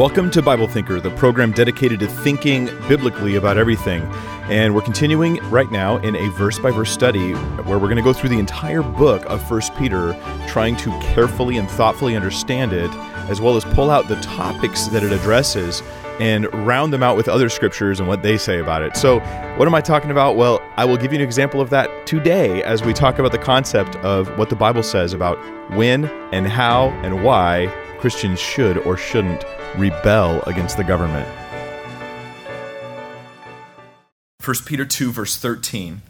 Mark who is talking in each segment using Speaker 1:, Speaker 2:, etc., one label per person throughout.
Speaker 1: Welcome to Bible Thinker, the program dedicated to thinking biblically about everything. And we're continuing right now in a verse by verse study where we're going to go through the entire book of 1 Peter, trying to carefully and thoughtfully understand it, as well as pull out the topics that it addresses and round them out with other scriptures and what they say about it. So, what am I talking about? Well, I will give you an example of that today as we talk about the concept of what the Bible says about when and how and why Christians should or shouldn't rebel against the government.
Speaker 2: 1 Peter 2, verse 13.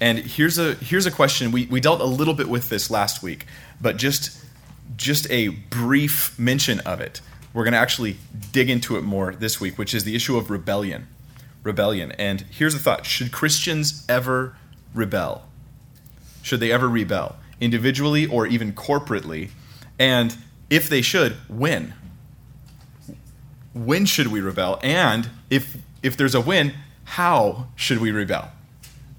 Speaker 2: And here's a here's a question. We, we dealt a little bit with this last week, but just just a brief mention of it. We're going to actually dig into it more this week, which is the issue of rebellion. Rebellion. And here's the thought Should Christians ever rebel? Should they ever rebel, individually or even corporately? And if they should, when? When should we rebel? And if if there's a win, how should we rebel?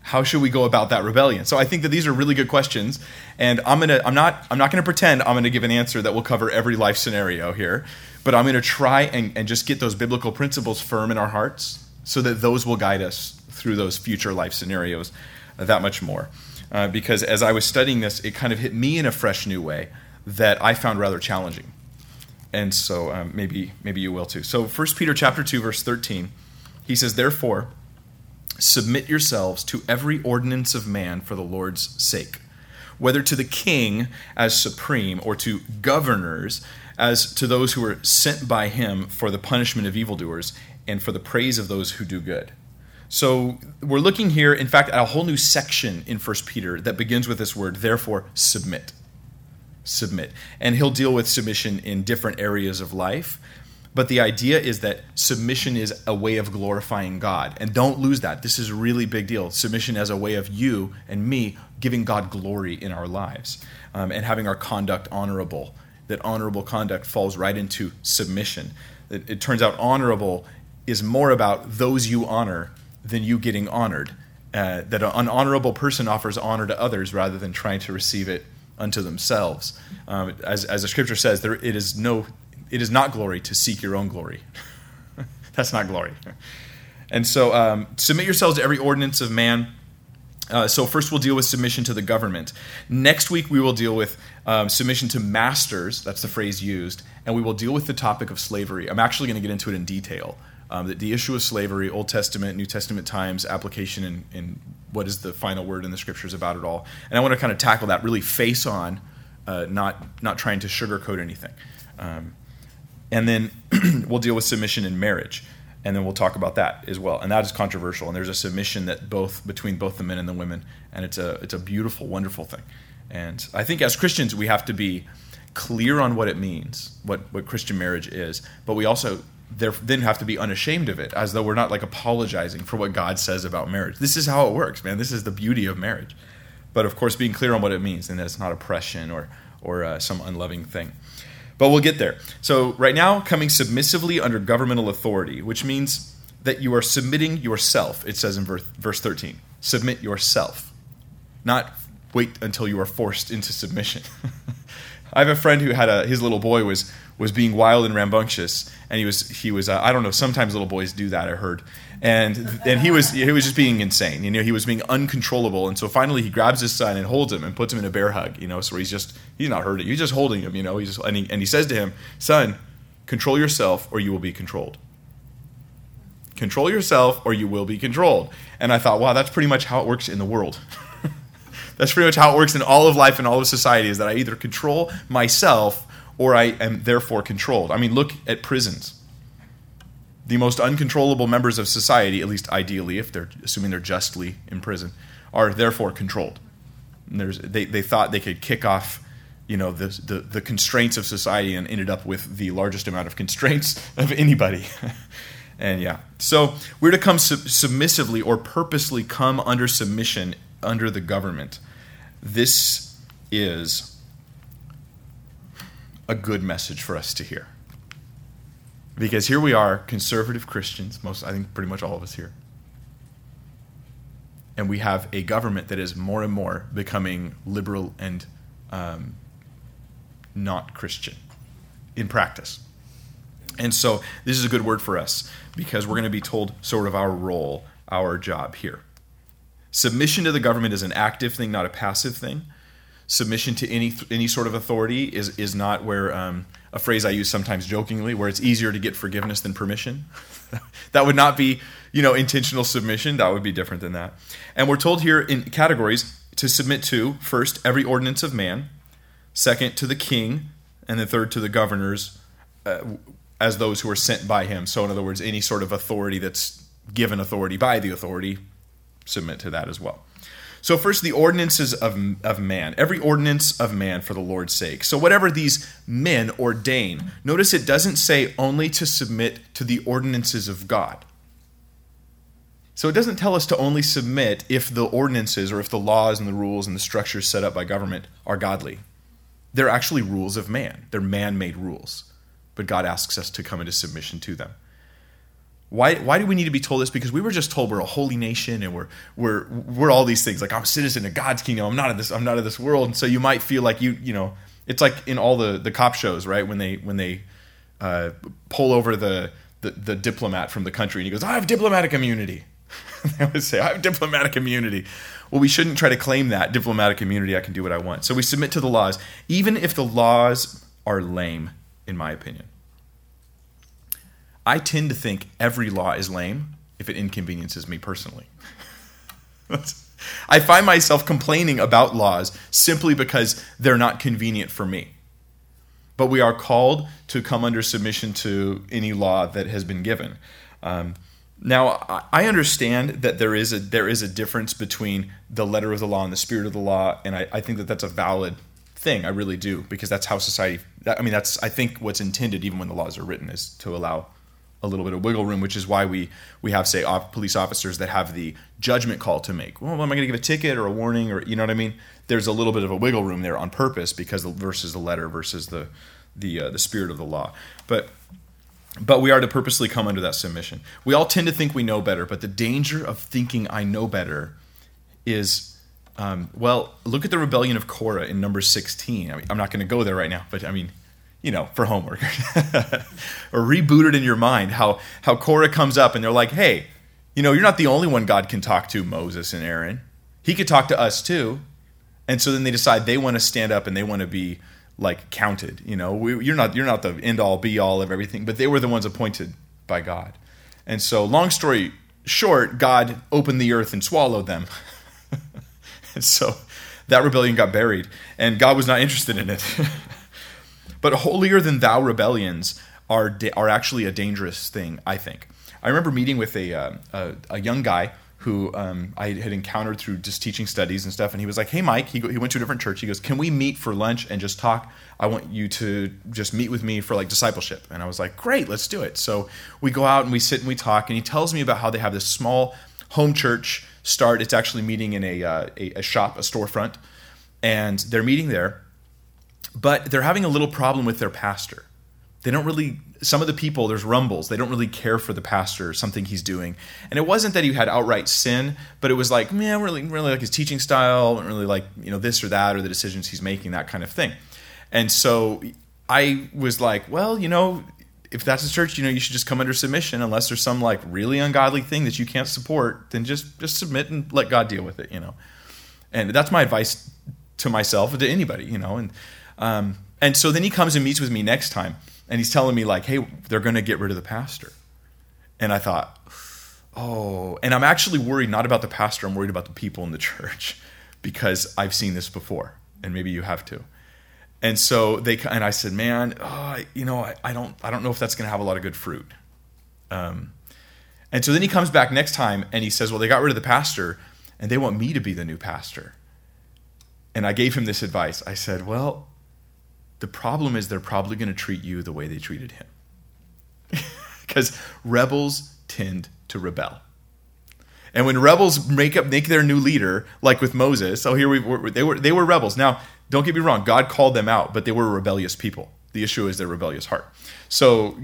Speaker 2: How should we go about that rebellion? So I think that these are really good questions, and I'm gonna I'm not I'm not gonna pretend I'm gonna give an answer that will cover every life scenario here, but I'm gonna try and, and just get those biblical principles firm in our hearts so that those will guide us through those future life scenarios that much more. Uh, because as I was studying this, it kind of hit me in a fresh new way that I found rather challenging. And so um, maybe maybe you will too. So 1 Peter chapter 2 verse 13, he says, "Therefore, submit yourselves to every ordinance of man for the Lord's sake, whether to the king as supreme or to governors as to those who are sent by him for the punishment of evildoers and for the praise of those who do good." So we're looking here, in fact, at a whole new section in 1 Peter that begins with this word, therefore, submit submit. And he'll deal with submission in different areas of life. But the idea is that submission is a way of glorifying God. And don't lose that. This is a really big deal. Submission as a way of you and me giving God glory in our lives um, and having our conduct honorable. That honorable conduct falls right into submission. It, it turns out honorable is more about those you honor than you getting honored. Uh, that an honorable person offers honor to others rather than trying to receive it unto themselves. Um, as, as the scripture says, there, it is no, it is not glory to seek your own glory. That's not glory. And so, um, submit yourselves to every ordinance of man. Uh, so first we'll deal with submission to the government. Next week we will deal with um, submission to masters. That's the phrase used, and we will deal with the topic of slavery. I'm actually going to get into it in detail. Um, the, the, issue of slavery, Old Testament, New Testament times, application, and, and what is the final word in the scriptures about it all. And I want to kind of tackle that really face on, uh, not not trying to sugarcoat anything. Um, and then we'll deal with submission in marriage, and then we'll talk about that as well. And that is controversial. And there's a submission that both between both the men and the women, and it's a it's a beautiful, wonderful thing. And I think as Christians we have to be clear on what it means, what what Christian marriage is, but we also then have to be unashamed of it, as though we're not like apologizing for what God says about marriage. This is how it works, man. This is the beauty of marriage. But of course, being clear on what it means and that it's not oppression or or uh, some unloving thing. But we'll get there. So right now, coming submissively under governmental authority, which means that you are submitting yourself. It says in verse, verse 13, submit yourself, not wait until you are forced into submission. I have a friend who had a his little boy was was being wild and rambunctious, and he was he was uh, I don't know. Sometimes little boys do that. I heard, and and he was he was just being insane. You know, he was being uncontrollable, and so finally he grabs his son and holds him and puts him in a bear hug. You know, so he's just he's not hurting. He's just holding him. You know, he's just, and he and he says to him, "Son, control yourself, or you will be controlled." Control yourself, or you will be controlled. And I thought, wow, that's pretty much how it works in the world. that's pretty much how it works in all of life and all of society is that I either control myself or I am therefore controlled. I mean, look at prisons. The most uncontrollable members of society, at least ideally, if they're assuming they're justly in prison, are therefore controlled. they, they thought they could kick off you know the, the, the constraints of society and ended up with the largest amount of constraints of anybody and yeah so we're to come sub- submissively or purposely come under submission under the government this is a good message for us to hear. Because here we are, conservative Christians, most I think pretty much all of us here. And we have a government that is more and more becoming liberal and um, not Christian in practice. And so this is a good word for us because we're going to be told sort of our role, our job here. Submission to the government is an active thing, not a passive thing. Submission to any any sort of authority is is not where um, a phrase I use sometimes jokingly, where it's easier to get forgiveness than permission. that would not be you know intentional submission. That would be different than that. And we're told here in categories to submit to first every ordinance of man, second to the king, and the third to the governors. Uh, as those who are sent by him. So, in other words, any sort of authority that's given authority by the authority, submit to that as well. So, first, the ordinances of, of man. Every ordinance of man for the Lord's sake. So, whatever these men ordain, notice it doesn't say only to submit to the ordinances of God. So, it doesn't tell us to only submit if the ordinances or if the laws and the rules and the structures set up by government are godly. They're actually rules of man, they're man made rules but God asks us to come into submission to them. Why, why do we need to be told this? Because we were just told we're a holy nation and we're, we're, we're all these things. Like I'm a citizen of God's kingdom. I'm not of this. I'm not of this world. And so you might feel like you, you know, it's like in all the, the cop shows, right? When they, when they uh, pull over the, the, the diplomat from the country and he goes, I have diplomatic immunity. they always say, I have diplomatic immunity. Well, we shouldn't try to claim that diplomatic immunity. I can do what I want. So we submit to the laws, even if the laws are lame in my opinion. I tend to think every law is lame if it inconveniences me personally. I find myself complaining about laws simply because they're not convenient for me. But we are called to come under submission to any law that has been given. Um, now, I understand that there is a there is a difference between the letter of the law and the spirit of the law, and I, I think that that's a valid thing. I really do because that's how society. I mean, that's I think what's intended even when the laws are written is to allow a little bit of wiggle room, which is why we we have say police officers that have the judgment call to make. Well, am I going to give a ticket or a warning or you know what I mean? There's a little bit of a wiggle room there on purpose because the versus the letter versus the the uh, the spirit of the law. But but we are to purposely come under that submission. We all tend to think we know better, but the danger of thinking I know better is um, well, look at the rebellion of Korah in number 16. I I'm not going to go there right now, but I mean, you know, for homework. or reboot it in your mind how, how Korah comes up and they're like, hey, you know, you're not the only one God can talk to, Moses and Aaron. He could talk to us too. And so then they decide they want to stand up and they want to be like counted. You know, we, you're not you're not the end all be all of everything, but they were the ones appointed by God. And so, long story short, God opened the earth and swallowed them. And so that rebellion got buried, and God was not interested in it. but holier than thou rebellions are are actually a dangerous thing, I think. I remember meeting with a uh, a, a, young guy who um, I had encountered through just teaching studies and stuff, and he was like, "Hey, Mike," he, go, he went to a different church. He goes, "Can we meet for lunch and just talk? I want you to just meet with me for like discipleship." And I was like, "Great, let's do it." So we go out and we sit and we talk, and he tells me about how they have this small home church start. It's actually meeting in a, uh, a, a shop, a storefront, and they're meeting there. But they're having a little problem with their pastor. They don't really. Some of the people, there's rumbles. They don't really care for the pastor, something he's doing. And it wasn't that he had outright sin, but it was like, man, really, really like his teaching style, and really like you know this or that or the decisions he's making, that kind of thing. And so I was like, well, you know, if that's a church, you know, you should just come under submission unless there's some like really ungodly thing that you can't support, then just just submit and let God deal with it, you know. And that's my advice to myself to anybody, you know. And um, and so then he comes and meets with me next time, and he's telling me like, hey, they're going to get rid of the pastor. And I thought, oh, and I'm actually worried not about the pastor, I'm worried about the people in the church because I've seen this before, and maybe you have too. And so they and I said, man, oh, you know, I, I, don't I don't know if that's going to have a lot of good fruit. Um, and so then he comes back next time and he says, well, they got rid of the pastor and they want me to be the new pastor. And I gave him this advice. I said, well, the problem is they're probably going to treat you the way they treated him. Because rebels tend to rebel. And when rebels make up make their new leader, like with Moses, oh here we were, they were they were rebels. Now don't get me wrong, God called them out, but they were rebellious people. The issue is their rebellious heart. So,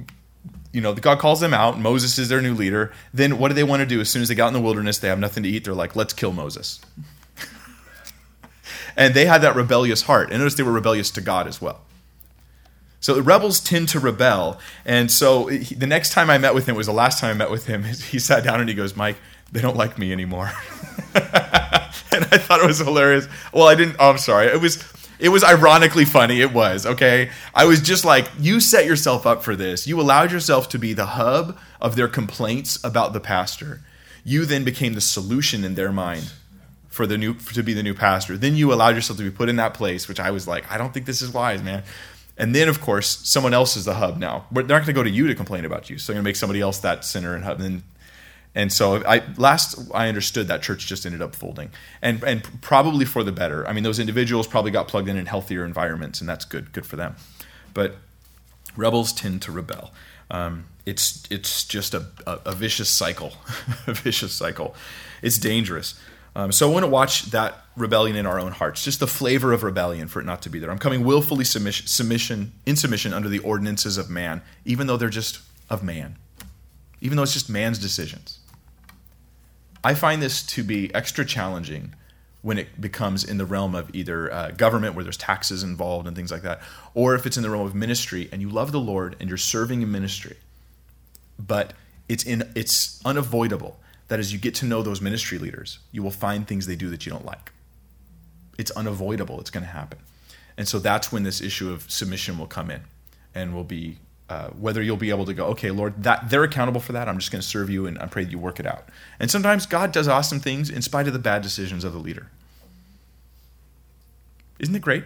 Speaker 2: you know, God calls them out. Moses is their new leader. Then what do they want to do? As soon as they got in the wilderness, they have nothing to eat. They're like, let's kill Moses. And they had that rebellious heart. And notice they were rebellious to God as well. So the rebels tend to rebel. And so he, the next time I met with him was the last time I met with him. He sat down and he goes, Mike, they don't like me anymore. and I thought it was hilarious. Well, I didn't, oh, I'm sorry. It was, it was ironically funny. It was, okay? I was just like, you set yourself up for this. You allowed yourself to be the hub of their complaints about the pastor. You then became the solution in their mind for the new to be the new pastor. Then you allowed yourself to be put in that place, which I was like, I don't think this is wise, man. And then, of course, someone else is the hub now. They're not going to go to you to complain about you. So they're going to make somebody else that center and hub. And and so I last I understood that church just ended up folding, and and probably for the better. I mean, those individuals probably got plugged in in healthier environments, and that's good, good for them. But rebels tend to rebel. Um, it's it's just a, a, a vicious cycle, a vicious cycle. It's dangerous. Um, so I want to watch that rebellion in our own hearts, just the flavor of rebellion for it not to be there. I'm coming willfully submission, submission in submission under the ordinances of man, even though they're just of man, even though it's just man's decisions. I find this to be extra challenging when it becomes in the realm of either uh, government where there's taxes involved and things like that, or if it's in the realm of ministry and you love the Lord and you're serving in ministry, but it's in it's unavoidable that as you get to know those ministry leaders, you will find things they do that you don't like. It's unavoidable. It's going to happen, and so that's when this issue of submission will come in, and will be uh, whether you'll be able to go, okay, Lord, that they're accountable for that. I'm just going to serve you, and I pray that you work it out. And sometimes God does awesome things in spite of the bad decisions of the leader. Isn't it great?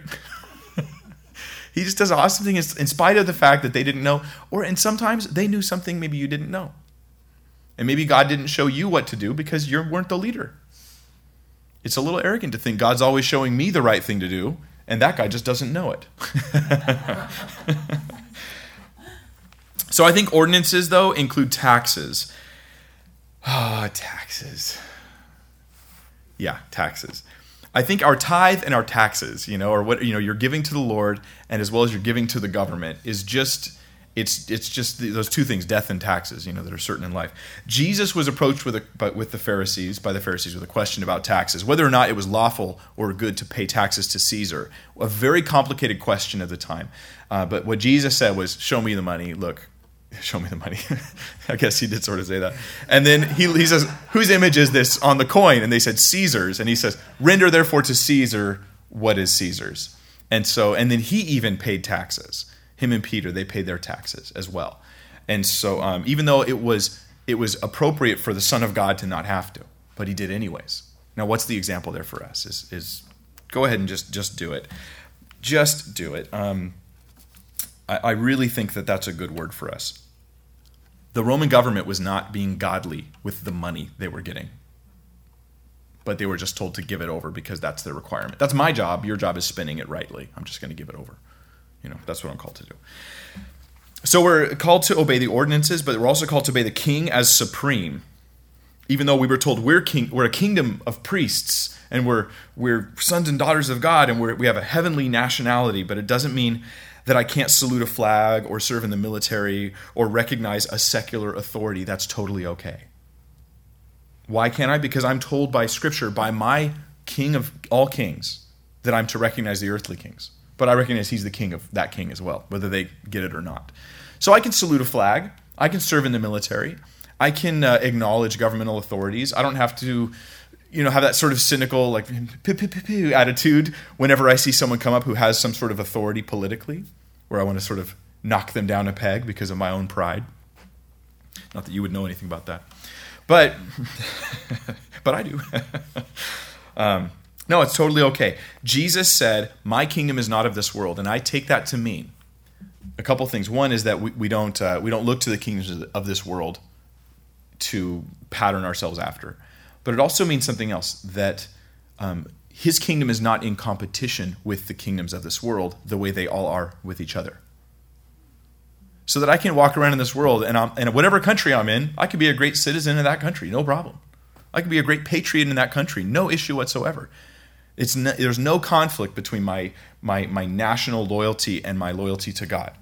Speaker 2: he just does awesome things in spite of the fact that they didn't know, or and sometimes they knew something maybe you didn't know, and maybe God didn't show you what to do because you weren't the leader. It's a little arrogant to think God's always showing me the right thing to do, and that guy just doesn't know it. So I think ordinances, though, include taxes. Ah, oh, taxes. Yeah, taxes. I think our tithe and our taxes, you know, or what you know, you're giving to the Lord, and as well as you're giving to the government, is just it's it's just those two things, death and taxes, you know, that are certain in life. Jesus was approached with a, with the Pharisees by the Pharisees with a question about taxes, whether or not it was lawful or good to pay taxes to Caesar. A very complicated question at the time. Uh, but what Jesus said was, "Show me the money. Look, show me the money. I guess he did sort of say that. And then he, he says, Whose image is this on the coin? And they said, Caesar's. And he says, Render therefore to Caesar what is Caesar's. And so, and then he even paid taxes. Him and Peter, they paid their taxes as well. And so, um, even though it was it was appropriate for the Son of God to not have to, but he did anyways. Now, what's the example there for us? Is is go ahead and just just do it, just do it. Um, I, I really think that that's a good word for us. The Roman government was not being godly with the money they were getting, but they were just told to give it over because that's their requirement. That's my job. Your job is spending it rightly. I'm just going to give it over. You know, that's what I'm called to do. So we're called to obey the ordinances, but we're also called to obey the king as supreme. Even though we were told we're king, we're a kingdom of priests, and we're we're sons and daughters of God, and we we have a heavenly nationality, but it doesn't mean that I can't salute a flag or serve in the military or recognize a secular authority. That's totally okay. Why can't I? Because I'm told by Scripture, by my King of all kings, that I'm to recognize the earthly kings. But I recognize he's the king of that king as well, whether they get it or not. So I can salute a flag. I can serve in the military. I can uh, acknowledge governmental authorities. I don't have to you know have that sort of cynical like attitude whenever I see someone come up who has some sort of authority politically, where I want to sort of knock them down a peg because of my own pride. Not that you would know anything about that, but but I do. um, no, it's totally okay. Jesus said, "My kingdom is not of this world," and I take that to mean a couple things. One is that we, we don't uh, we don't look to the kingdoms of this world to pattern ourselves after but it also means something else that um, his kingdom is not in competition with the kingdoms of this world the way they all are with each other. So that I can walk around in this world and, I'm, and whatever country I'm in, I can be a great citizen in that country, no problem. I can be a great patriot in that country, no issue whatsoever. It's no, there's no conflict between my, my, my national loyalty and my loyalty to God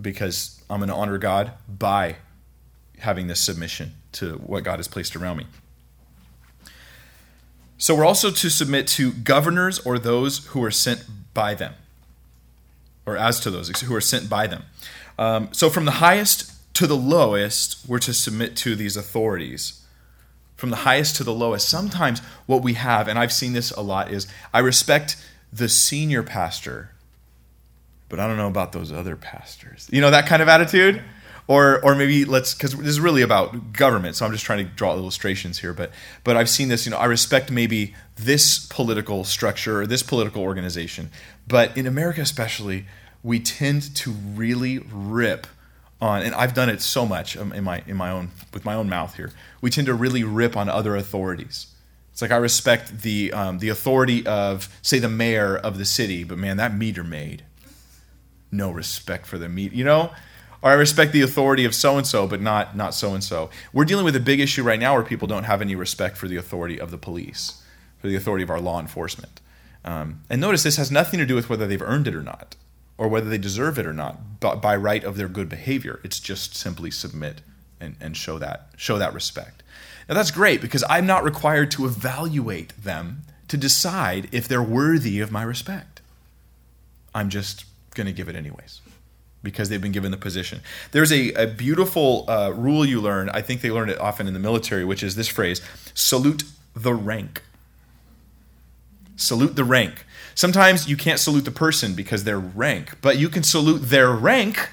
Speaker 2: because I'm going to honor God by having this submission to what God has placed around me. So we're also to submit to governors or those who are sent by them. or as to those who are sent by them. Um, so from the highest to the lowest, we're to submit to these authorities. From the highest to the lowest. Sometimes what we have, and I've seen this a lot, is I respect the senior pastor, but I don't know about those other pastors. You know, that kind of attitude? or or maybe let's because this is really about government so i'm just trying to draw illustrations here but but i've seen this you know i respect maybe this political structure or this political organization but in america especially we tend to really rip on and i've done it so much um, in my in my own with my own mouth here we tend to really rip on other authorities it's like i respect the um, the authority of say the mayor of the city but man that meter maid no respect for the meat you know or I respect the authority of so and so, but not not so and so. We're dealing with a big issue right now where people don't have any respect for the authority of the police, for the authority of our law enforcement. Um, and notice this has nothing to do with whether they've earned it or not, or whether they deserve it or not, but by right of their good behavior. It's just simply submit and, and show that show that respect. Now that's great because I'm not required to evaluate them to decide if they're worthy of my respect. I'm just going to give it anyways because they've been given the position. There's a, a beautiful uh, rule you learn. I think they learn it often in the military, which is this phrase salute the rank. Salute the rank. Sometimes you can't salute the person because they're rank, but you can salute their rank.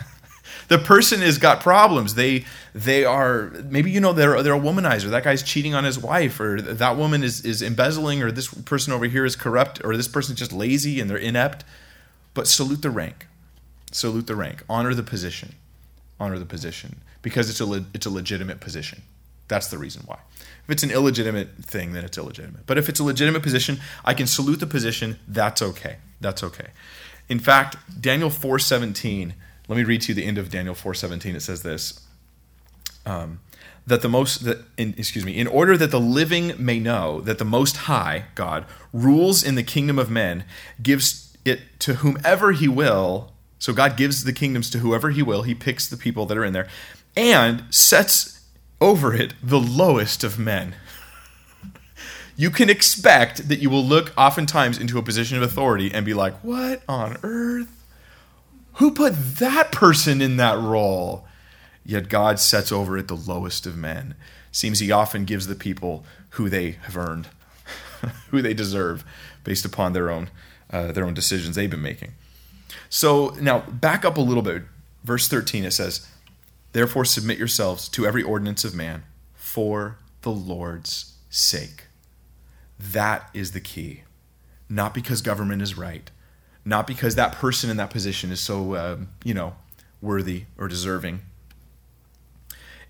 Speaker 2: the person has got problems. They they are maybe you know they're they're a womanizer. That guy's cheating on his wife, or that woman is is embezzling, or this person over here is corrupt, or this person's just lazy and they're inept. But salute the rank salute the rank, honor the position, honor the position because it's a le- it's a legitimate position. That's the reason why. If it's an illegitimate thing, then it's illegitimate. But if it's a legitimate position, I can salute the position. That's okay. That's okay. In fact, Daniel 4:17. Let me read to you the end of Daniel 4:17. It says this. Um, that the most that in, excuse me in order that the living may know that the most high god rules in the kingdom of men gives it to whomever he will so God gives the kingdoms to whoever he will. He picks the people that are in there and sets over it the lowest of men. You can expect that you will look oftentimes into a position of authority and be like, What on earth? Who put that person in that role? Yet God sets over it the lowest of men. Seems he often gives the people who they have earned, who they deserve, based upon their own, uh, their own decisions they've been making. So now back up a little bit. Verse 13 it says, Therefore submit yourselves to every ordinance of man for the Lord's sake. That is the key. Not because government is right, not because that person in that position is so, uh, you know, worthy or deserving.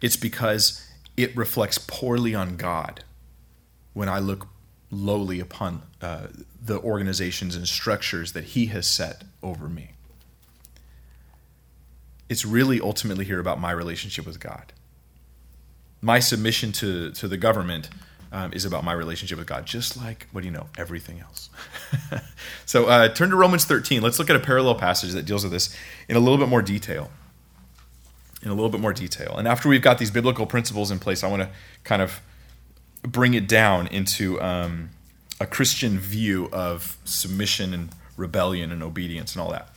Speaker 2: It's because it reflects poorly on God when I look lowly upon uh, the organizations and structures that He has set over me. It's really ultimately here about my relationship with God. My submission to, to the government um, is about my relationship with God, just like, what do you know, everything else. so uh, turn to Romans 13. Let's look at a parallel passage that deals with this in a little bit more detail. In a little bit more detail. And after we've got these biblical principles in place, I want to kind of bring it down into um, a Christian view of submission and rebellion and obedience and all that.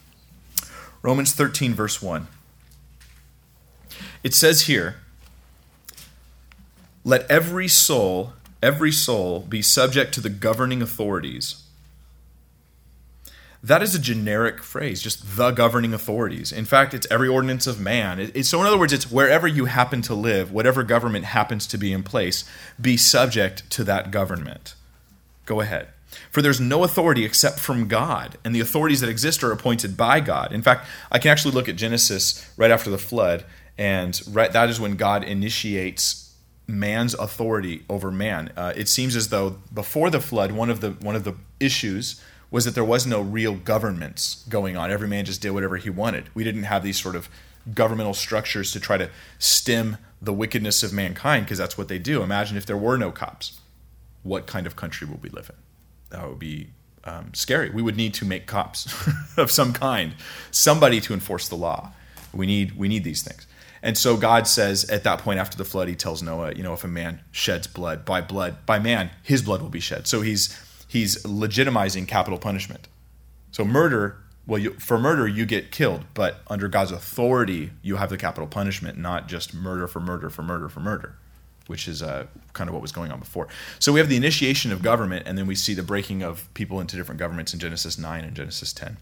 Speaker 2: Romans 13, verse 1. It says here, Let every soul, every soul be subject to the governing authorities. That is a generic phrase, just the governing authorities. In fact, it's every ordinance of man. It, so, in other words, it's wherever you happen to live, whatever government happens to be in place, be subject to that government. Go ahead. For there's no authority except from God, and the authorities that exist are appointed by God. In fact, I can actually look at Genesis right after the flood, and right, that is when God initiates man's authority over man. Uh, it seems as though before the flood, one of the one of the issues was that there was no real governments going on. Every man just did whatever he wanted. We didn't have these sort of governmental structures to try to stem the wickedness of mankind because that's what they do. Imagine if there were no cops what kind of country would we live in? That would be um, scary. We would need to make cops of some kind, somebody to enforce the law. We need we need these things. And so God says at that point after the flood, He tells Noah, you know, if a man sheds blood by blood by man, his blood will be shed. So he's he's legitimizing capital punishment. So murder well, you, for murder, you get killed, but under God's authority, you have the capital punishment, not just murder for murder for murder for murder, which is uh, kind of what was going on before. So we have the initiation of government, and then we see the breaking of people into different governments in Genesis 9 and Genesis 10.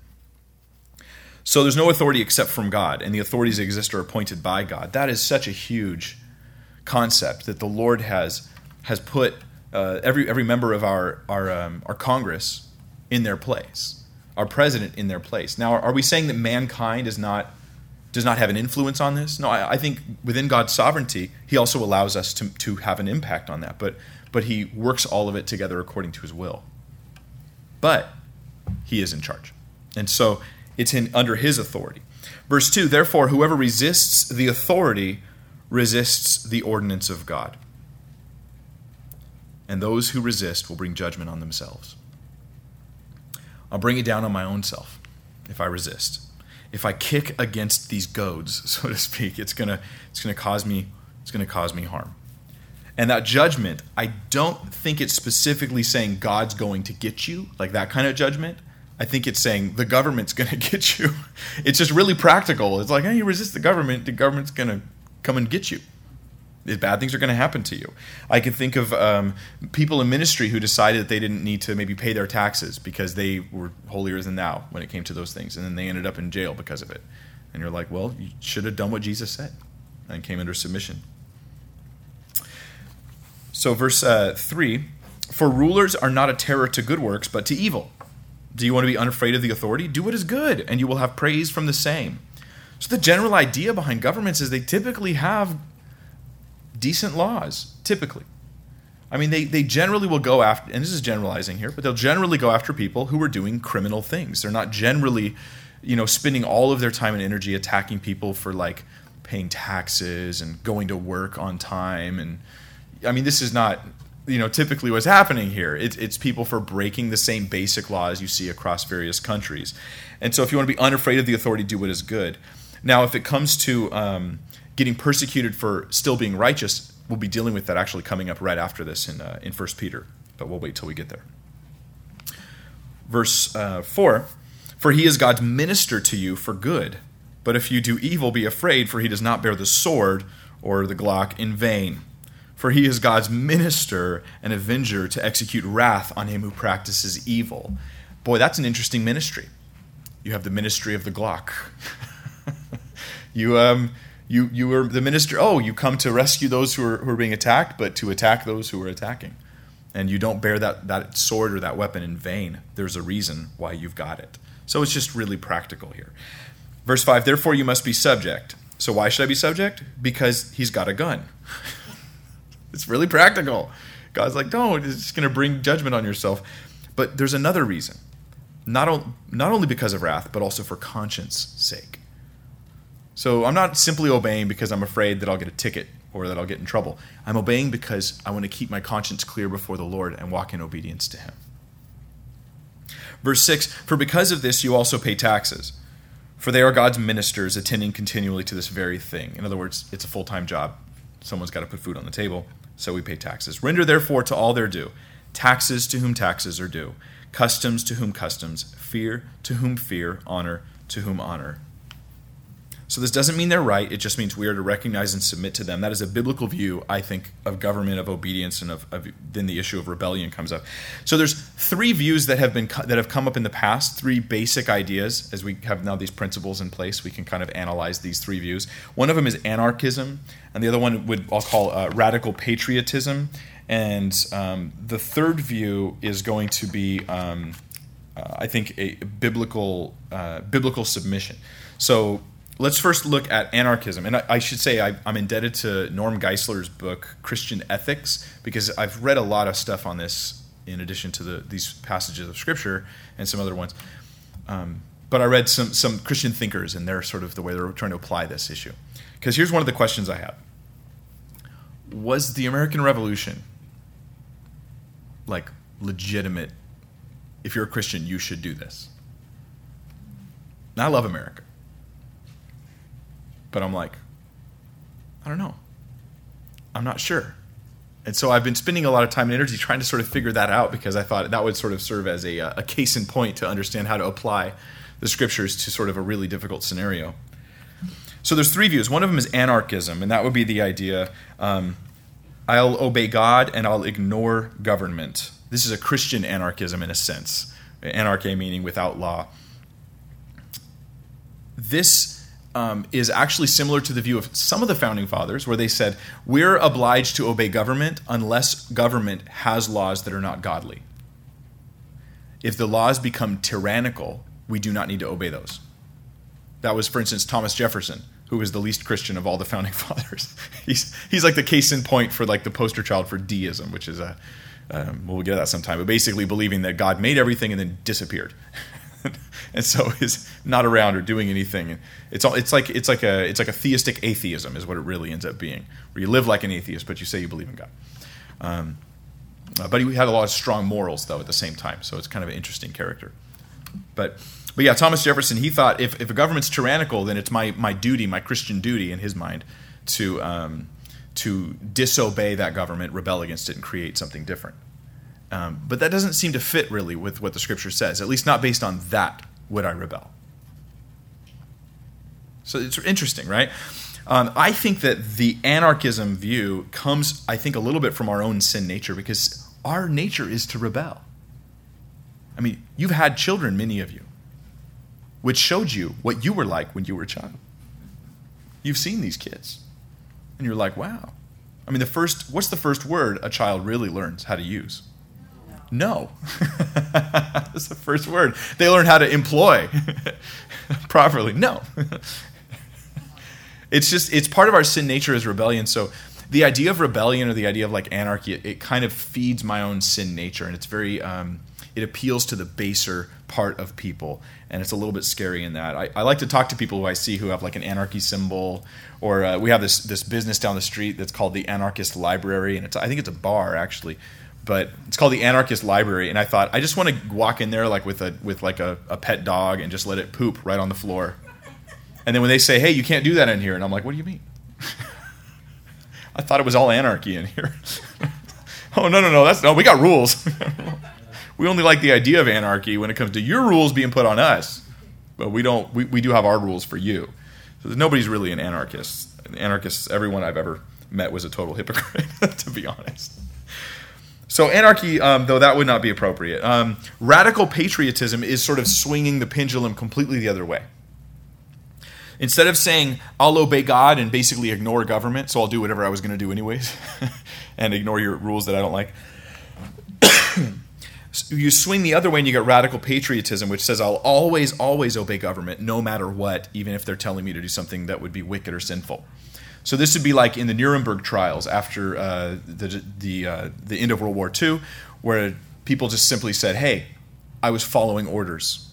Speaker 2: So there's no authority except from God, and the authorities that exist are appointed by God. That is such a huge concept that the Lord has has put uh, every every member of our our um, our Congress in their place, our president in their place. Now, are we saying that mankind is not does not have an influence on this? No, I, I think within God's sovereignty, He also allows us to to have an impact on that, but but He works all of it together according to His will. But He is in charge, and so it's in, under his authority. Verse 2 Therefore, whoever resists the authority resists the ordinance of God. And those who resist will bring judgment on themselves. I'll bring it down on my own self if I resist. If I kick against these goads, so to speak, it's gonna it's gonna cause me it's gonna cause me harm. And that judgment, I don't think it's specifically saying God's going to get you, like that kind of judgment. I think it's saying the government's going to get you. It's just really practical. It's like, hey, you resist the government, the government's going to come and get you. Bad things are going to happen to you. I can think of um, people in ministry who decided that they didn't need to maybe pay their taxes because they were holier than thou when it came to those things, and then they ended up in jail because of it. And you're like, well, you should have done what Jesus said and came under submission. So, verse uh, 3 For rulers are not a terror to good works, but to evil. Do you want to be unafraid of the authority? Do what is good, and you will have praise from the same. So, the general idea behind governments is they typically have decent laws, typically. I mean, they, they generally will go after, and this is generalizing here, but they'll generally go after people who are doing criminal things. They're not generally, you know, spending all of their time and energy attacking people for like paying taxes and going to work on time. And I mean, this is not you know typically what's happening here it, it's people for breaking the same basic laws you see across various countries. And so if you want to be unafraid of the authority do what is good. Now if it comes to um, getting persecuted for still being righteous we'll be dealing with that actually coming up right after this in, uh, in 1 peter. But we'll wait till we get there. Verse uh, 4 for he is god's minister to you for good. But if you do evil be afraid for he does not bear the sword or the glock in vain for he is God's minister and avenger to execute wrath on him who practices evil. Boy, that's an interesting ministry. You have the ministry of the Glock. you, um, you, you are the minister. Oh, you come to rescue those who are, who are being attacked, but to attack those who are attacking. And you don't bear that, that sword or that weapon in vain. There's a reason why you've got it. So it's just really practical here. Verse 5 Therefore, you must be subject. So, why should I be subject? Because he's got a gun. It's really practical. God's like, don't, it's just going to bring judgment on yourself. But there's another reason. Not, o- not only because of wrath, but also for conscience sake. So I'm not simply obeying because I'm afraid that I'll get a ticket or that I'll get in trouble. I'm obeying because I want to keep my conscience clear before the Lord and walk in obedience to Him. Verse 6 For because of this you also pay taxes, for they are God's ministers attending continually to this very thing. In other words, it's a full time job. Someone's got to put food on the table so we pay taxes. Render therefore to all their due taxes to whom taxes are due, customs to whom customs, fear to whom fear, honor to whom honor. So this doesn't mean they're right, it just means we are to recognize and submit to them. That is a biblical view, I think, of government, of obedience, and of, of then the issue of rebellion comes up. So there's three views that have been that have come up in the past, three basic ideas. As we have now these principles in place, we can kind of analyze these three views. One of them is anarchism, and the other one would I'll call uh, radical patriotism, and um, the third view is going to be, um, uh, I think, a biblical uh, biblical submission. So let's first look at anarchism. And I, I should say I, am indebted to Norm Geisler's book, Christian Ethics, because I've read a lot of stuff on this in addition to the, these passages of Scripture and some other ones. Um, but I read some, some Christian thinkers and their sort of the way they're trying to apply this issue. Because here's one of the questions I have Was the American Revolution like legitimate? If you're a Christian, you should do this. I love America. But I'm like, I don't know. I'm not sure. And so I've been spending a lot of time and energy trying to sort of figure that out because I thought that would sort of serve as a, uh, a case in point to understand how to apply the scriptures to sort of a really difficult scenario. So there's three views. One of them is anarchism, and that would be the idea um, I'll obey God and I'll ignore government. This is a Christian anarchism in a sense. Anarchy meaning without law. This um, is actually similar to the view of some of the founding fathers, where they said, We're obliged to obey government unless government has laws that are not godly. If the laws become tyrannical, we do not need to obey those. That was, for instance, Thomas Jefferson, who was the least Christian of all the founding fathers. he's, he's like the case in point for like the poster child for deism, which is a, um, we'll get to that sometime, but basically believing that God made everything and then disappeared. and so is not around or doing anything. It's all it's like it's like a it's like a theistic atheism is what it really ends up being, where you live like an atheist but you say you believe in God. Um, uh, but he had a lot of strong morals though at the same time, so it's kind of an interesting character. But but yeah, Thomas Jefferson he thought if if a government's tyrannical, then it's my my duty, my Christian duty in his mind, to um, to disobey that government, rebel against it, and create something different. Um, but that doesn't seem to fit really with what the scripture says, at least not based on that would I rebel. So it's interesting, right? Um, I think that the anarchism view comes, I think, a little bit from our own sin nature because our nature is to rebel. I mean, you've had children, many of you, which showed you what you were like when you were a child. You've seen these kids, and you're like, wow. I mean, the first, what's the first word a child really learns how to use? No. That's the first word. They learn how to employ properly. No. it's just, it's part of our sin nature as rebellion. So the idea of rebellion or the idea of like anarchy, it, it kind of feeds my own sin nature. And it's very, um, it appeals to the baser part of people. And it's a little bit scary in that. I, I like to talk to people who I see who have like an anarchy symbol, or uh, we have this, this business down the street that's called the Anarchist Library. And it's, I think it's a bar actually but it's called the Anarchist Library, and I thought I just want to walk in there like with a with like a, a pet dog and just let it poop right on the floor. And then when they say, "Hey, you can't do that in here," and I'm like, "What do you mean?" I thought it was all anarchy in here. oh no no no that's no we got rules. we only like the idea of anarchy when it comes to your rules being put on us, but we don't. We, we do have our rules for you. So nobody's really an anarchist. Anarchists, everyone I've ever met was a total hypocrite, to be honest. So anarchy, um, though that would not be appropriate. Um, radical patriotism is sort of swinging the pendulum completely the other way. Instead of saying I'll obey God and basically ignore government, so I'll do whatever I was going to do anyways, and ignore your rules that I don't like. you swing the other way and you get radical patriotism, which says I'll always, always obey government, no matter what, even if they're telling me to do something that would be wicked or sinful. So this would be like in the Nuremberg trials after uh, the the uh, the end of World War II, where people just simply said, "Hey, I was following orders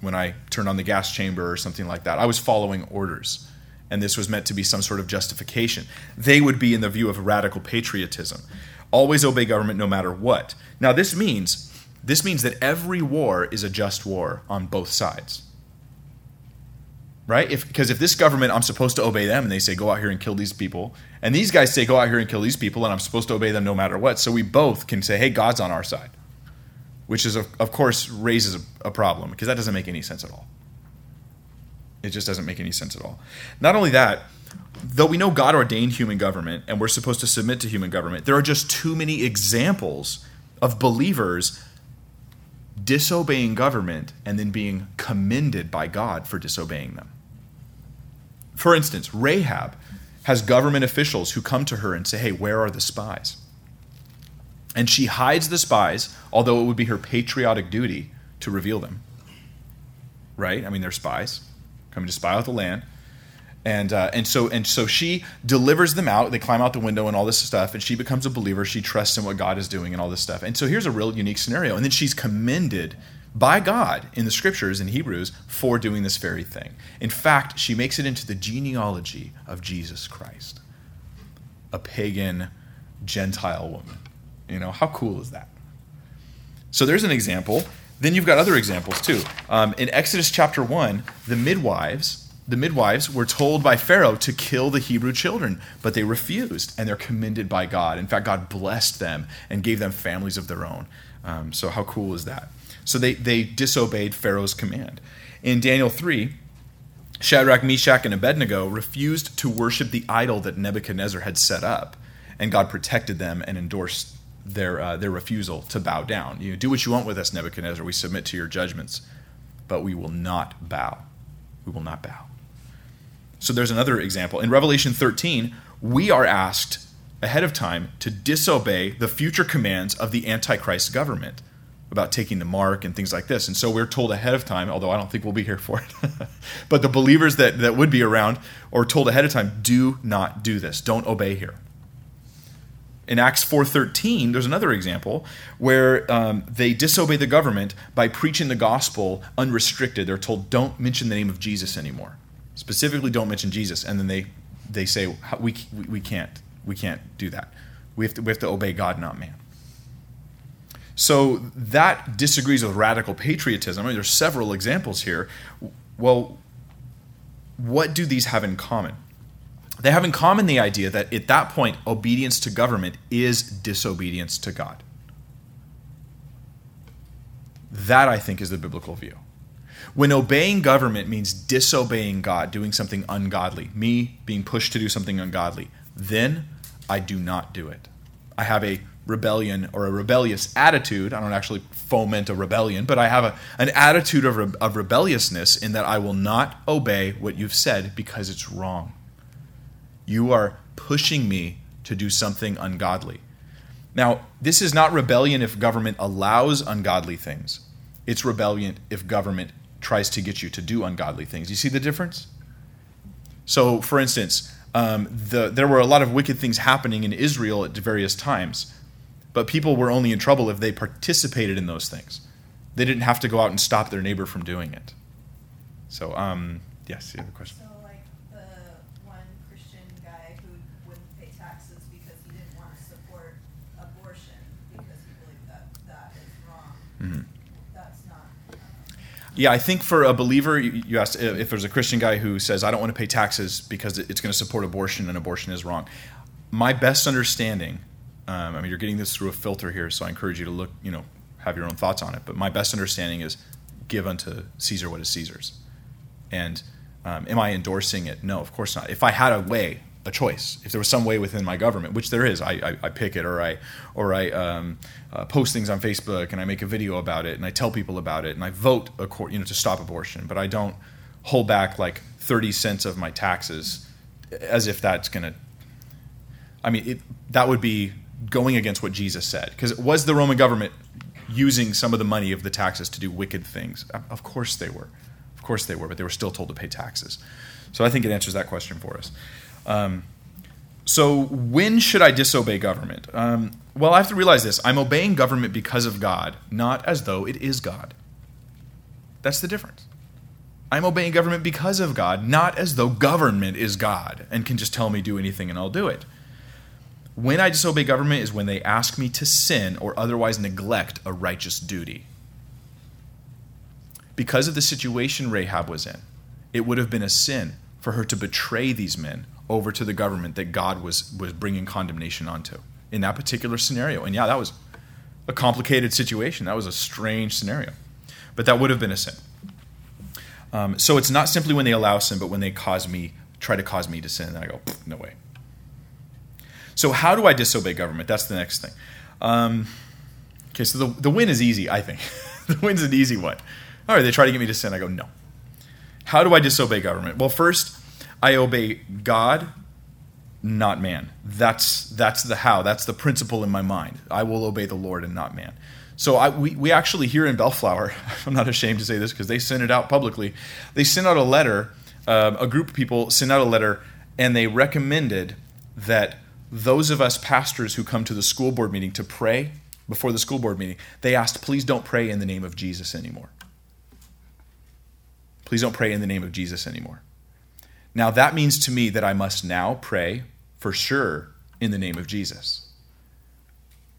Speaker 2: when I turned on the gas chamber or something like that. I was following orders." And this was meant to be some sort of justification. They would be in the view of radical patriotism. Always obey government no matter what. Now this means this means that every war is a just war on both sides right? If because if this government, I'm supposed to obey them, and they say go out here and kill these people, and these guys say go out here and kill these people, and I'm supposed to obey them no matter what. So we both can say, hey, God's on our side, which is of, of course raises a, a problem because that doesn't make any sense at all. It just doesn't make any sense at all. Not only that, though we know God ordained human government and we're supposed to submit to human government, there are just too many examples of believers disobeying government and then being commended by God for disobeying them. For instance, Rahab has government officials who come to her and say, Hey, where are the spies? And she hides the spies, although it would be her patriotic duty to reveal them. Right? I mean, they're spies coming to spy out the land and uh, and so and so she delivers them out. They climb out the window and all this stuff, and she becomes a believer. She trusts in what God is doing and all this stuff. And so here's a real unique scenario. And then she's commended by God in the scriptures in Hebrews for doing this very thing. In fact, she makes it into the genealogy of Jesus Christ, a pagan Gentile woman. You know how cool is that? So there's an example. Then you've got other examples too. Um, in Exodus chapter one, the midwives the midwives were told by Pharaoh to kill the Hebrew children, but they refused, and they're commended by God. In fact, God blessed them and gave them families of their own. Um, so, how cool is that? So, they, they disobeyed Pharaoh's command. In Daniel 3, Shadrach, Meshach, and Abednego refused to worship the idol that Nebuchadnezzar had set up, and God protected them and endorsed their, uh, their refusal to bow down. You do what you want with us, Nebuchadnezzar. We submit to your judgments, but we will not bow. We will not bow. So there's another example. In Revelation 13, we are asked ahead of time to disobey the future commands of the Antichrist government about taking the mark and things like this. And so we're told ahead of time, although I don't think we'll be here for it, but the believers that, that would be around are told ahead of time, do not do this. Don't obey here. In Acts 4.13, there's another example where um, they disobey the government by preaching the gospel unrestricted. They're told, don't mention the name of Jesus anymore. Specifically, don't mention Jesus. And then they, they say, we, we can't. We can't do that. We have to, we have to obey God, not man. So that disagrees with radical patriotism. I mean, there's several examples here. Well, what do these have in common? They have in common the idea that at that point, obedience to government is disobedience to God. That, I think, is the biblical view. When obeying government means disobeying God, doing something ungodly, me being pushed to do something ungodly, then I do not do it. I have a rebellion or a rebellious attitude. I don't actually foment a rebellion, but I have a, an attitude of, re- of rebelliousness in that I will not obey what you've said because it's wrong. You are pushing me to do something ungodly. Now, this is not rebellion if government allows ungodly things. It's rebellion if government tries to get you to do ungodly things. You see the difference? So, for instance, um, the, there were a lot of wicked things happening in Israel at various times, but people were only in trouble if they participated in those things. They didn't have to go out and stop their neighbor from doing it. So, um, yes, you have a question.
Speaker 3: So, like
Speaker 2: Yeah, I think for a believer, you asked if there's a Christian guy who says, I don't want to pay taxes because it's going to support abortion and abortion is wrong. My best understanding, um, I mean, you're getting this through a filter here, so I encourage you to look, you know, have your own thoughts on it. But my best understanding is give unto Caesar what is Caesar's. And um, am I endorsing it? No, of course not. If I had a way, a choice, if there was some way within my government, which there is, I, I, I pick it or I or I um, uh, post things on Facebook and I make a video about it and I tell people about it and I vote, you know, to stop abortion, but I don't hold back like thirty cents of my taxes as if that's going to. I mean, it, that would be going against what Jesus said because was the Roman government using some of the money of the taxes to do wicked things? Of course they were. Of course they were, but they were still told to pay taxes. So I think it answers that question for us. Um, so when should I disobey government? Um, well, I have to realize this: I'm obeying government because of God, not as though it is God. That's the difference. I'm obeying government because of God, not as though government is God and can just tell me do anything and I'll do it. When I disobey government is when they ask me to sin or otherwise neglect a righteous duty. Because of the situation Rahab was in, it would have been a sin for her to betray these men over to the government that God was, was bringing condemnation onto in that particular scenario. And yeah, that was a complicated situation. That was a strange scenario. But that would have been a sin. Um, so it's not simply when they allow sin, but when they cause me, try to cause me to sin. And I go, no way. So how do I disobey government? That's the next thing. Um, okay, so the, the win is easy, I think. the win's an easy one. All right, they try to get me to sin. I go, no. How do I disobey government? Well, first, I obey God, not man. That's that's the how. That's the principle in my mind. I will obey the Lord and not man. So I, we, we actually here in Bellflower, I'm not ashamed to say this because they sent it out publicly. They sent out a letter. Uh, a group of people sent out a letter, and they recommended that those of us pastors who come to the school board meeting to pray before the school board meeting, they asked, please don't pray in the name of Jesus anymore. Please don't pray in the name of Jesus anymore. Now, that means to me that I must now pray for sure in the name of Jesus.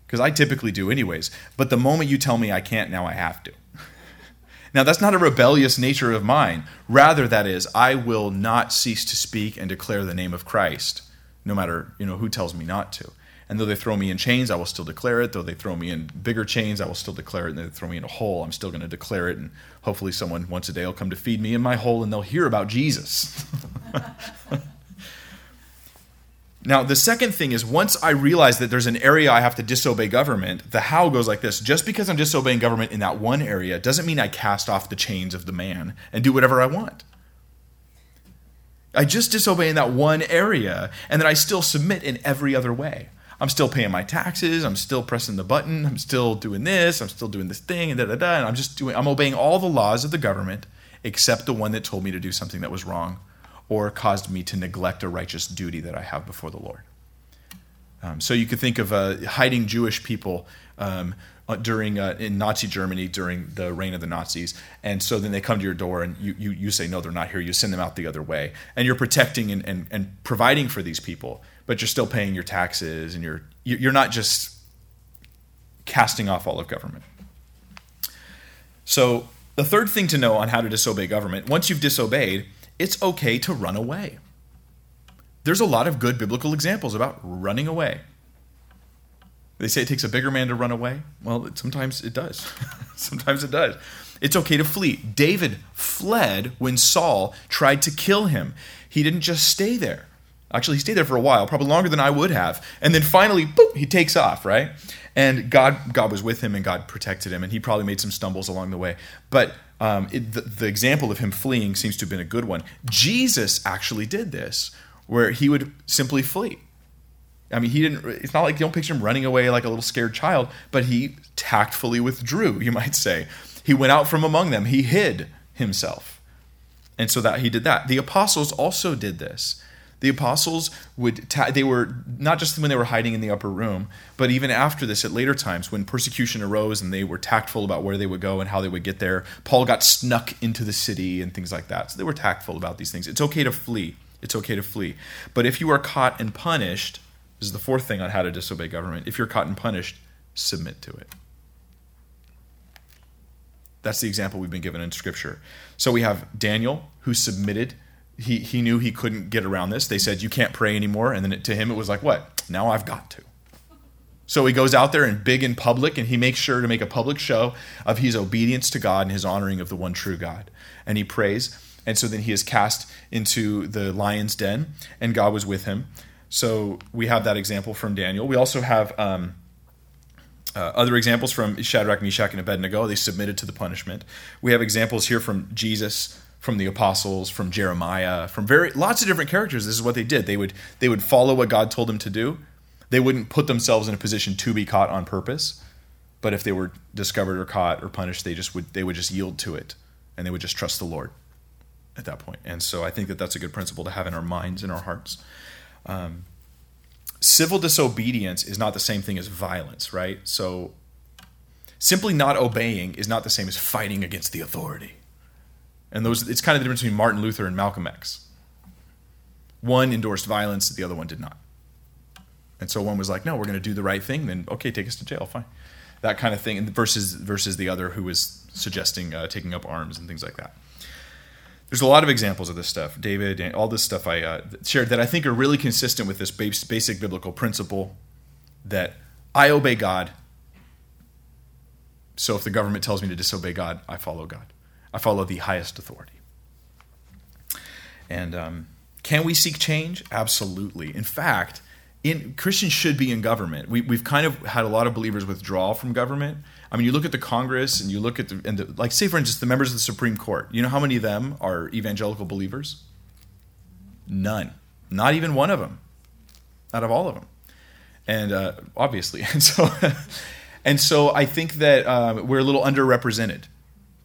Speaker 2: Because I typically do, anyways. But the moment you tell me I can't, now I have to. now, that's not a rebellious nature of mine. Rather, that is, I will not cease to speak and declare the name of Christ, no matter you know who tells me not to. And though they throw me in chains, I will still declare it. Though they throw me in bigger chains, I will still declare it. And they throw me in a hole, I'm still going to declare it. And hopefully, someone once a day will come to feed me in my hole and they'll hear about Jesus. Now, the second thing is once I realize that there's an area I have to disobey government, the how goes like this. Just because I'm disobeying government in that one area doesn't mean I cast off the chains of the man and do whatever I want. I just disobey in that one area, and then I still submit in every other way. I'm still paying my taxes. I'm still pressing the button. I'm still doing this. I'm still doing this thing, and da da da. And I'm just doing. I'm obeying all the laws of the government, except the one that told me to do something that was wrong or caused me to neglect a righteous duty that I have before the Lord. Um, so you could think of uh, hiding Jewish people um, uh, during uh, in Nazi Germany during the reign of the Nazis, and so then they come to your door and you, you, you say no, they're not here. You send them out the other way, and you're protecting and, and, and providing for these people, but you're still paying your taxes, and you're you're not just casting off all of government. So the third thing to know on how to disobey government, once you've disobeyed, it's okay to run away. There's a lot of good biblical examples about running away. They say it takes a bigger man to run away. Well, sometimes it does. sometimes it does. It's okay to flee. David fled when Saul tried to kill him. He didn't just stay there. Actually, he stayed there for a while, probably longer than I would have. And then finally, boop, he takes off, right? And God, God was with him and God protected him, and he probably made some stumbles along the way. But um, it, the, the example of him fleeing seems to have been a good one. Jesus actually did this, where he would simply flee. I mean, he didn't. It's not like you don't picture him running away like a little scared child, but he tactfully withdrew. You might say he went out from among them. He hid himself, and so that he did that. The apostles also did this. The apostles would, ta- they were not just when they were hiding in the upper room, but even after this at later times when persecution arose and they were tactful about where they would go and how they would get there. Paul got snuck into the city and things like that. So they were tactful about these things. It's okay to flee. It's okay to flee. But if you are caught and punished, this is the fourth thing on how to disobey government. If you're caught and punished, submit to it. That's the example we've been given in Scripture. So we have Daniel, who submitted he, he knew he couldn't get around this. They said, You can't pray anymore. And then it, to him, it was like, What? Now I've got to. So he goes out there and big in public, and he makes sure to make a public show of his obedience to God and his honoring of the one true God. And he prays. And so then he is cast into the lion's den, and God was with him. So we have that example from Daniel. We also have um, uh, other examples from Shadrach, Meshach, and Abednego. They submitted to the punishment. We have examples here from Jesus from the apostles, from Jeremiah, from very lots of different characters. This is what they did. They would they would follow what God told them to do. They wouldn't put themselves in a position to be caught on purpose. But if they were discovered or caught or punished, they just would they would just yield to it, and they would just trust the Lord at that point. And so I think that that's a good principle to have in our minds and our hearts. Um, civil disobedience is not the same thing as violence, right? So simply not obeying is not the same as fighting against the authority. And those it's kind of the difference between Martin Luther and Malcolm X. One endorsed violence, the other one did not. And so one was like, "No, we're going to do the right thing." Then, okay, take us to jail, fine. That kind of thing. And versus versus the other who was suggesting uh, taking up arms and things like that. There's a lot of examples of this stuff, David, and all this stuff I uh, shared that I think are really consistent with this basic biblical principle that I obey God. So if the government tells me to disobey God, I follow God. I follow the highest authority. And um, can we seek change? Absolutely. In fact, in, Christians should be in government. We, have kind of had a lot of believers withdraw from government. I mean, you look at the Congress and you look at the, and the, like, say for instance, the members of the Supreme Court. You know how many of them are evangelical believers? None. Not even one of them. Out of all of them. And uh, obviously, and so, and so I think that uh, we're a little underrepresented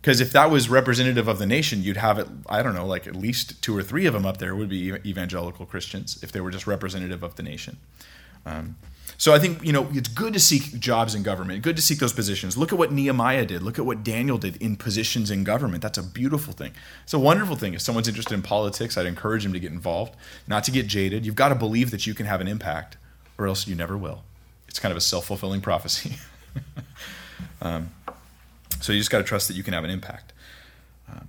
Speaker 2: because if that was representative of the nation, you'd have it. I don't know, like at least two or three of them up there would be evangelical Christians if they were just representative of the nation. Um, so I think you know it's good to seek jobs in government. Good to seek those positions. Look at what Nehemiah did. Look at what Daniel did in positions in government. That's a beautiful thing. It's a wonderful thing. If someone's interested in politics, I'd encourage them to get involved, not to get jaded. You've got to believe that you can have an impact, or else you never will. It's kind of a self fulfilling prophecy. um, so you just got to trust that you can have an impact. Uh,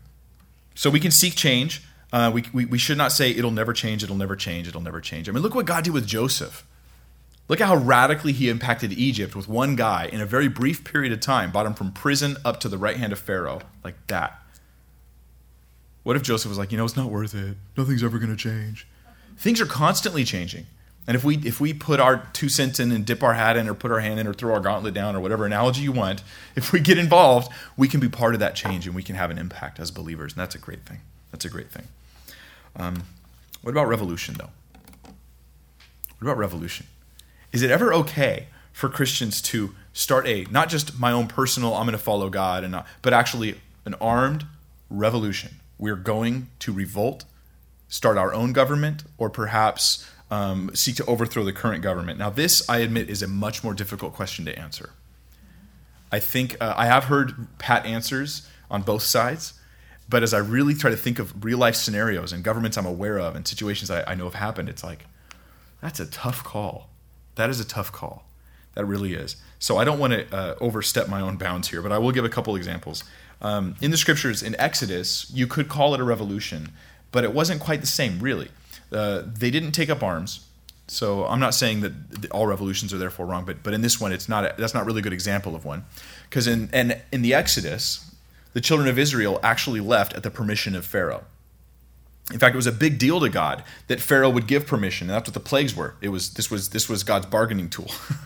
Speaker 2: so we can seek change. Uh, we, we, we should not say it'll never change, it'll never change, it'll never change. I mean, look what God did with Joseph. Look at how radically he impacted Egypt with one guy in a very brief period of time, brought him from prison up to the right hand of Pharaoh, like that. What if Joseph was like, you know, it's not worth it. Nothing's ever going to change. Things are constantly changing. And if we if we put our two cents in and dip our hat in or put our hand in or throw our gauntlet down or whatever analogy you want, if we get involved, we can be part of that change and we can have an impact as believers. And that's a great thing. That's a great thing. Um, what about revolution, though? What about revolution? Is it ever okay for Christians to start a not just my own personal I'm going to follow God and not, but actually an armed revolution? We're going to revolt, start our own government, or perhaps um, seek to overthrow the current government. Now, this I admit is a much more difficult question to answer. I think uh, I have heard pat answers on both sides, but as I really try to think of real life scenarios and governments I'm aware of and situations I, I know have happened, it's like that's a tough call. That is a tough call. That really is. So I don't want to uh, overstep my own bounds here, but I will give a couple examples. Um, in the scriptures, in Exodus, you could call it a revolution, but it wasn't quite the same, really. Uh, they didn't take up arms. So I'm not saying that all revolutions are therefore wrong, but but in this one, it's not. A, that's not really a good example of one, because in and in the Exodus, the children of Israel actually left at the permission of Pharaoh. In fact, it was a big deal to God that Pharaoh would give permission, and that's what the plagues were. It was this was this was God's bargaining tool.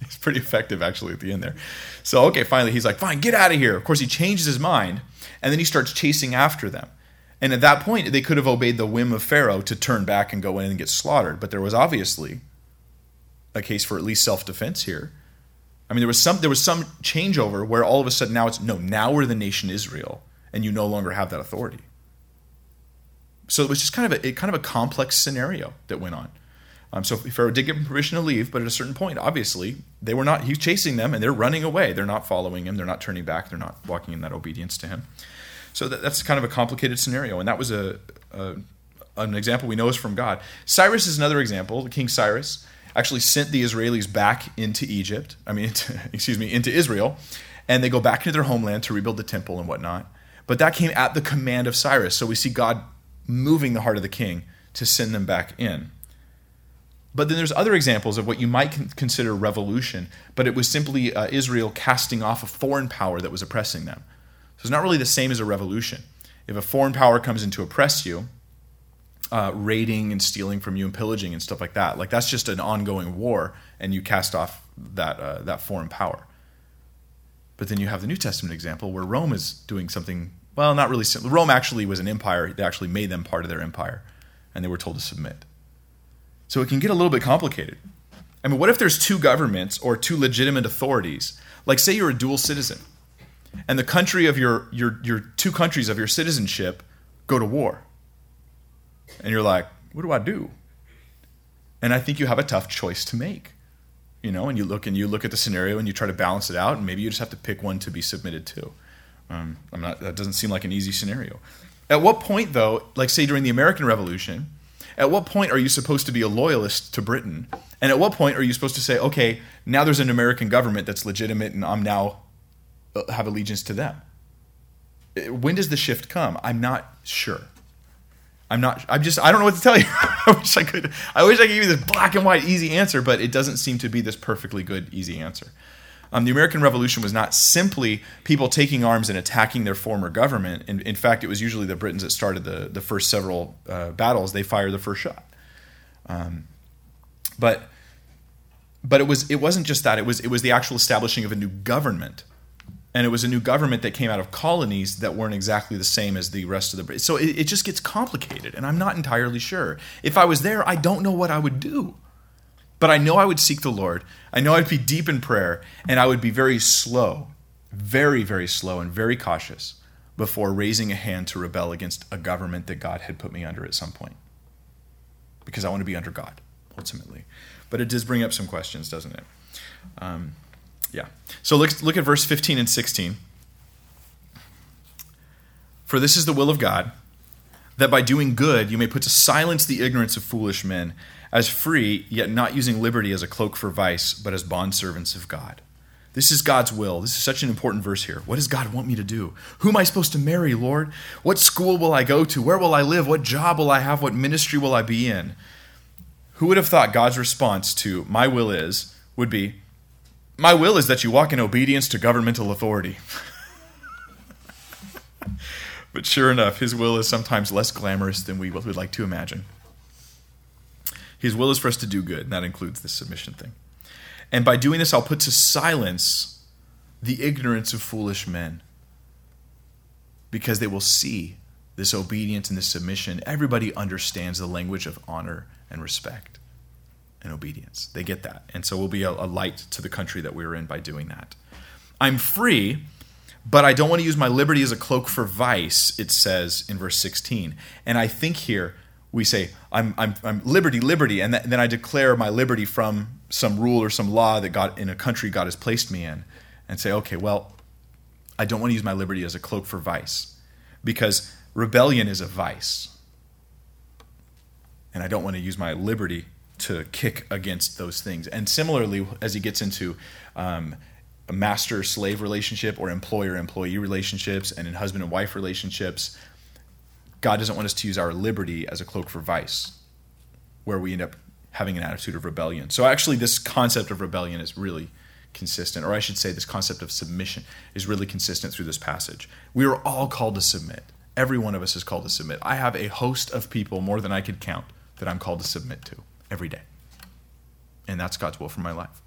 Speaker 2: it's pretty effective actually at the end there. So okay, finally he's like, "Fine, get out of here." Of course, he changes his mind, and then he starts chasing after them. And at that point, they could have obeyed the whim of Pharaoh to turn back and go in and get slaughtered. But there was obviously a case for at least self-defense here. I mean, there was some there was some changeover where all of a sudden now it's no, now we're the nation Israel, and you no longer have that authority so it was just kind of a kind of a complex scenario that went on. Um, so Pharaoh did give him permission to leave, but at a certain point, obviously, they were not. He's chasing them, and they're running away. They're not following him. They're not turning back. They're not walking in that obedience to him. So that, that's kind of a complicated scenario, and that was a, a an example we know is from God. Cyrus is another example. King Cyrus actually sent the Israelis back into Egypt. I mean, into, excuse me, into Israel, and they go back into their homeland to rebuild the temple and whatnot. But that came at the command of Cyrus. So we see God moving the heart of the king to send them back in. But then there's other examples of what you might consider revolution, but it was simply uh, Israel casting off a foreign power that was oppressing them. So it's not really the same as a revolution. If a foreign power comes in to oppress you, uh, raiding and stealing from you and pillaging and stuff like that, like that's just an ongoing war, and you cast off that uh, that foreign power. But then you have the New Testament example where Rome is doing something well, not really. Rome actually was an empire. They actually made them part of their empire, and they were told to submit. So it can get a little bit complicated. I mean, what if there's two governments or two legitimate authorities? Like, say you're a dual citizen, and the country of your your your two countries of your citizenship go to war, and you're like, what do I do? And I think you have a tough choice to make you know and you look and you look at the scenario and you try to balance it out and maybe you just have to pick one to be submitted to um, I'm not, that doesn't seem like an easy scenario. At what point, though, like say during the American Revolution, at what point are you supposed to be a loyalist to Britain? And at what point are you supposed to say, okay, now there's an American government that's legitimate and I'm now have allegiance to them? When does the shift come? I'm not sure. I'm not. I'm just. I don't know what to tell you. I wish I could. I wish I could give you this black and white easy answer, but it doesn't seem to be this perfectly good easy answer. Um, the American Revolution was not simply people taking arms and attacking their former government. In, in fact, it was usually the Britons that started the, the first several uh, battles. They fired the first shot. Um, but but it was it wasn't just that. It was it was the actual establishing of a new government, and it was a new government that came out of colonies that weren't exactly the same as the rest of the. So it, it just gets complicated, and I'm not entirely sure. If I was there, I don't know what I would do. But I know I would seek the Lord. I know I'd be deep in prayer, and I would be very slow, very, very slow, and very cautious before raising a hand to rebel against a government that God had put me under at some point. Because I want to be under God, ultimately. But it does bring up some questions, doesn't it? Um, yeah. So look, look at verse 15 and 16. For this is the will of God, that by doing good you may put to silence the ignorance of foolish men as free, yet not using liberty as a cloak for vice, but as bondservants of God. This is God's will. This is such an important verse here. What does God want me to do? Who am I supposed to marry, Lord? What school will I go to? Where will I live? What job will I have? What ministry will I be in? Who would have thought God's response to my will is would be, My will is that you walk in obedience to governmental authority. but sure enough, his will is sometimes less glamorous than we would like to imagine. His will is for us to do good, and that includes the submission thing. And by doing this, I'll put to silence the ignorance of foolish men because they will see this obedience and this submission. Everybody understands the language of honor and respect and obedience. They get that. And so we'll be a, a light to the country that we're in by doing that. I'm free, but I don't want to use my liberty as a cloak for vice, it says in verse 16. And I think here we say, I'm, I'm, I'm liberty, liberty, and, th- then I declare my liberty from some rule or some law that God in a country God has placed me in, and say, okay, well, I don't want to use my liberty as a cloak for vice, because rebellion is a vice, and I don't want to use my liberty to kick against those things. And similarly, as he gets into um, master slave relationship or employer employee relationships, and in husband and wife relationships, God doesn't want us to use our liberty as a cloak for vice, where we end up having an attitude of rebellion. So, actually, this concept of rebellion is really consistent, or I should say, this concept of submission is really consistent through this passage. We are all called to submit. Every one of us is called to submit. I have a host of people, more than I could count, that I'm called to submit to every day. And that's God's will for my life.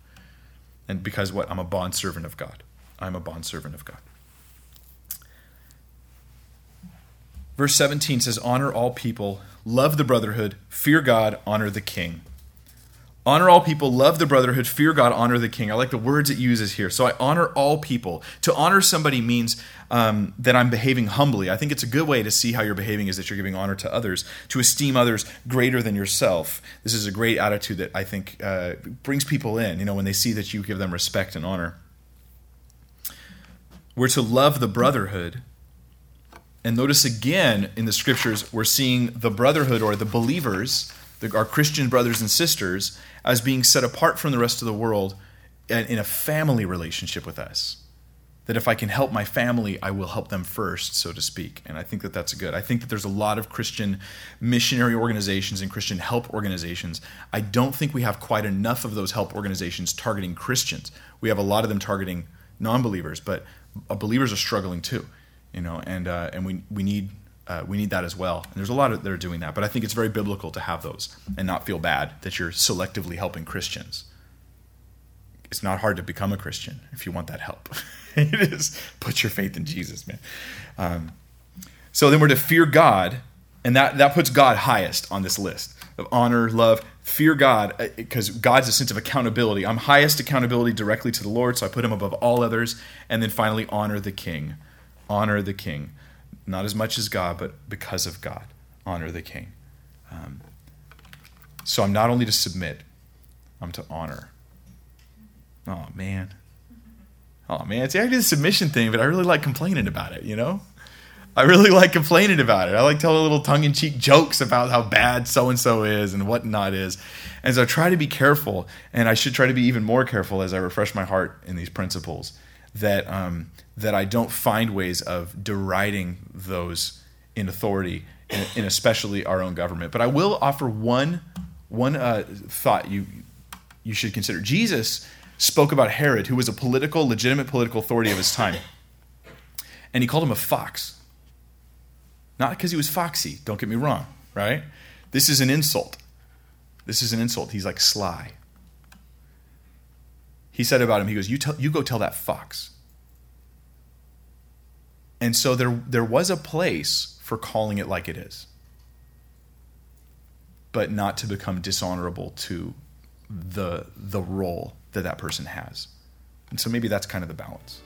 Speaker 2: And because what? I'm a bondservant of God. I'm a bondservant of God. Verse 17 says, Honor all people, love the brotherhood, fear God, honor the king. Honor all people, love the brotherhood, fear God, honor the king. I like the words it uses here. So I honor all people. To honor somebody means um, that I'm behaving humbly. I think it's a good way to see how you're behaving is that you're giving honor to others, to esteem others greater than yourself. This is a great attitude that I think uh, brings people in, you know, when they see that you give them respect and honor. We're to love the brotherhood. And notice again in the scriptures, we're seeing the brotherhood or the believers, the, our Christian brothers and sisters, as being set apart from the rest of the world and in a family relationship with us that if I can help my family, I will help them first, so to speak. And I think that that's good. I think that there's a lot of Christian missionary organizations and Christian help organizations. I don't think we have quite enough of those help organizations targeting Christians. We have a lot of them targeting non-believers, but uh, believers are struggling too, you know. And uh, and we we need uh, we need that as well. And there's a lot of that are doing that, but I think it's very biblical to have those and not feel bad that you're selectively helping Christians. It's not hard to become a Christian if you want that help. it is put your faith in Jesus, man. Um, so then we're to fear God, and that that puts God highest on this list of honor, love, fear God, because uh, God's a sense of accountability. I'm highest accountability directly to the Lord, so I put Him above all others, and then finally honor the King, honor the King, not as much as God, but because of God, honor the King. Um, so I'm not only to submit, I'm to honor. Oh man, oh man, see, I do the submission thing, but I really like complaining about it, you know? I really like complaining about it. I like telling little tongue in cheek jokes about how bad so and so is and whatnot is. And so I try to be careful, and I should try to be even more careful as I refresh my heart in these principles that, um, that I don't find ways of deriding those in authority, and, especially our own government. But I will offer one, one uh, thought you, you should consider. Jesus spoke about Herod, who was a political, legitimate political authority of his time. And he called him a fox. Not because he was foxy, don't get me wrong, right? This is an insult. This is an insult. He's like sly. He said about him, he goes, You, tell, you go tell that fox. And so there, there was a place for calling it like it is, but not to become dishonorable to the, the role that that person has. And so maybe that's kind of the balance.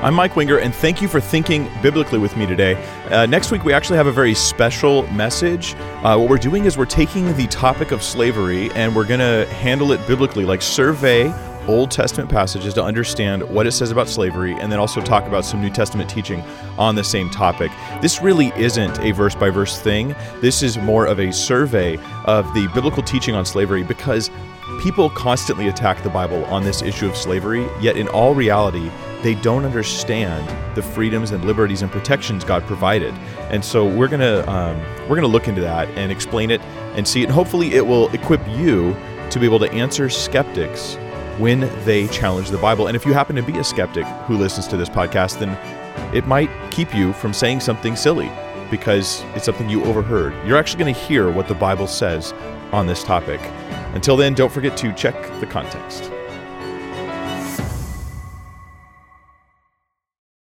Speaker 1: I'm Mike Winger, and thank you for thinking biblically with me today. Uh, next week, we actually have a very special message. Uh, what we're doing is we're taking the topic of slavery and we're going to handle it biblically, like survey Old Testament passages to understand what it says about slavery and then also talk about some New Testament teaching on the same topic. This really isn't a verse by verse thing. This is more of a survey of the biblical teaching on slavery because people constantly attack the Bible on this issue of slavery, yet in all reality,
Speaker 2: they don't understand the freedoms and liberties and protections God provided. And so we're gonna um, we're gonna look into that and explain it and see it. And hopefully, it will equip you to be able to answer skeptics when they challenge the Bible. And if you happen to be a skeptic who listens to this podcast, then it might keep you from saying something silly because it's something you overheard. You're actually going to hear what the Bible says on this topic. Until then, don't forget to check the context.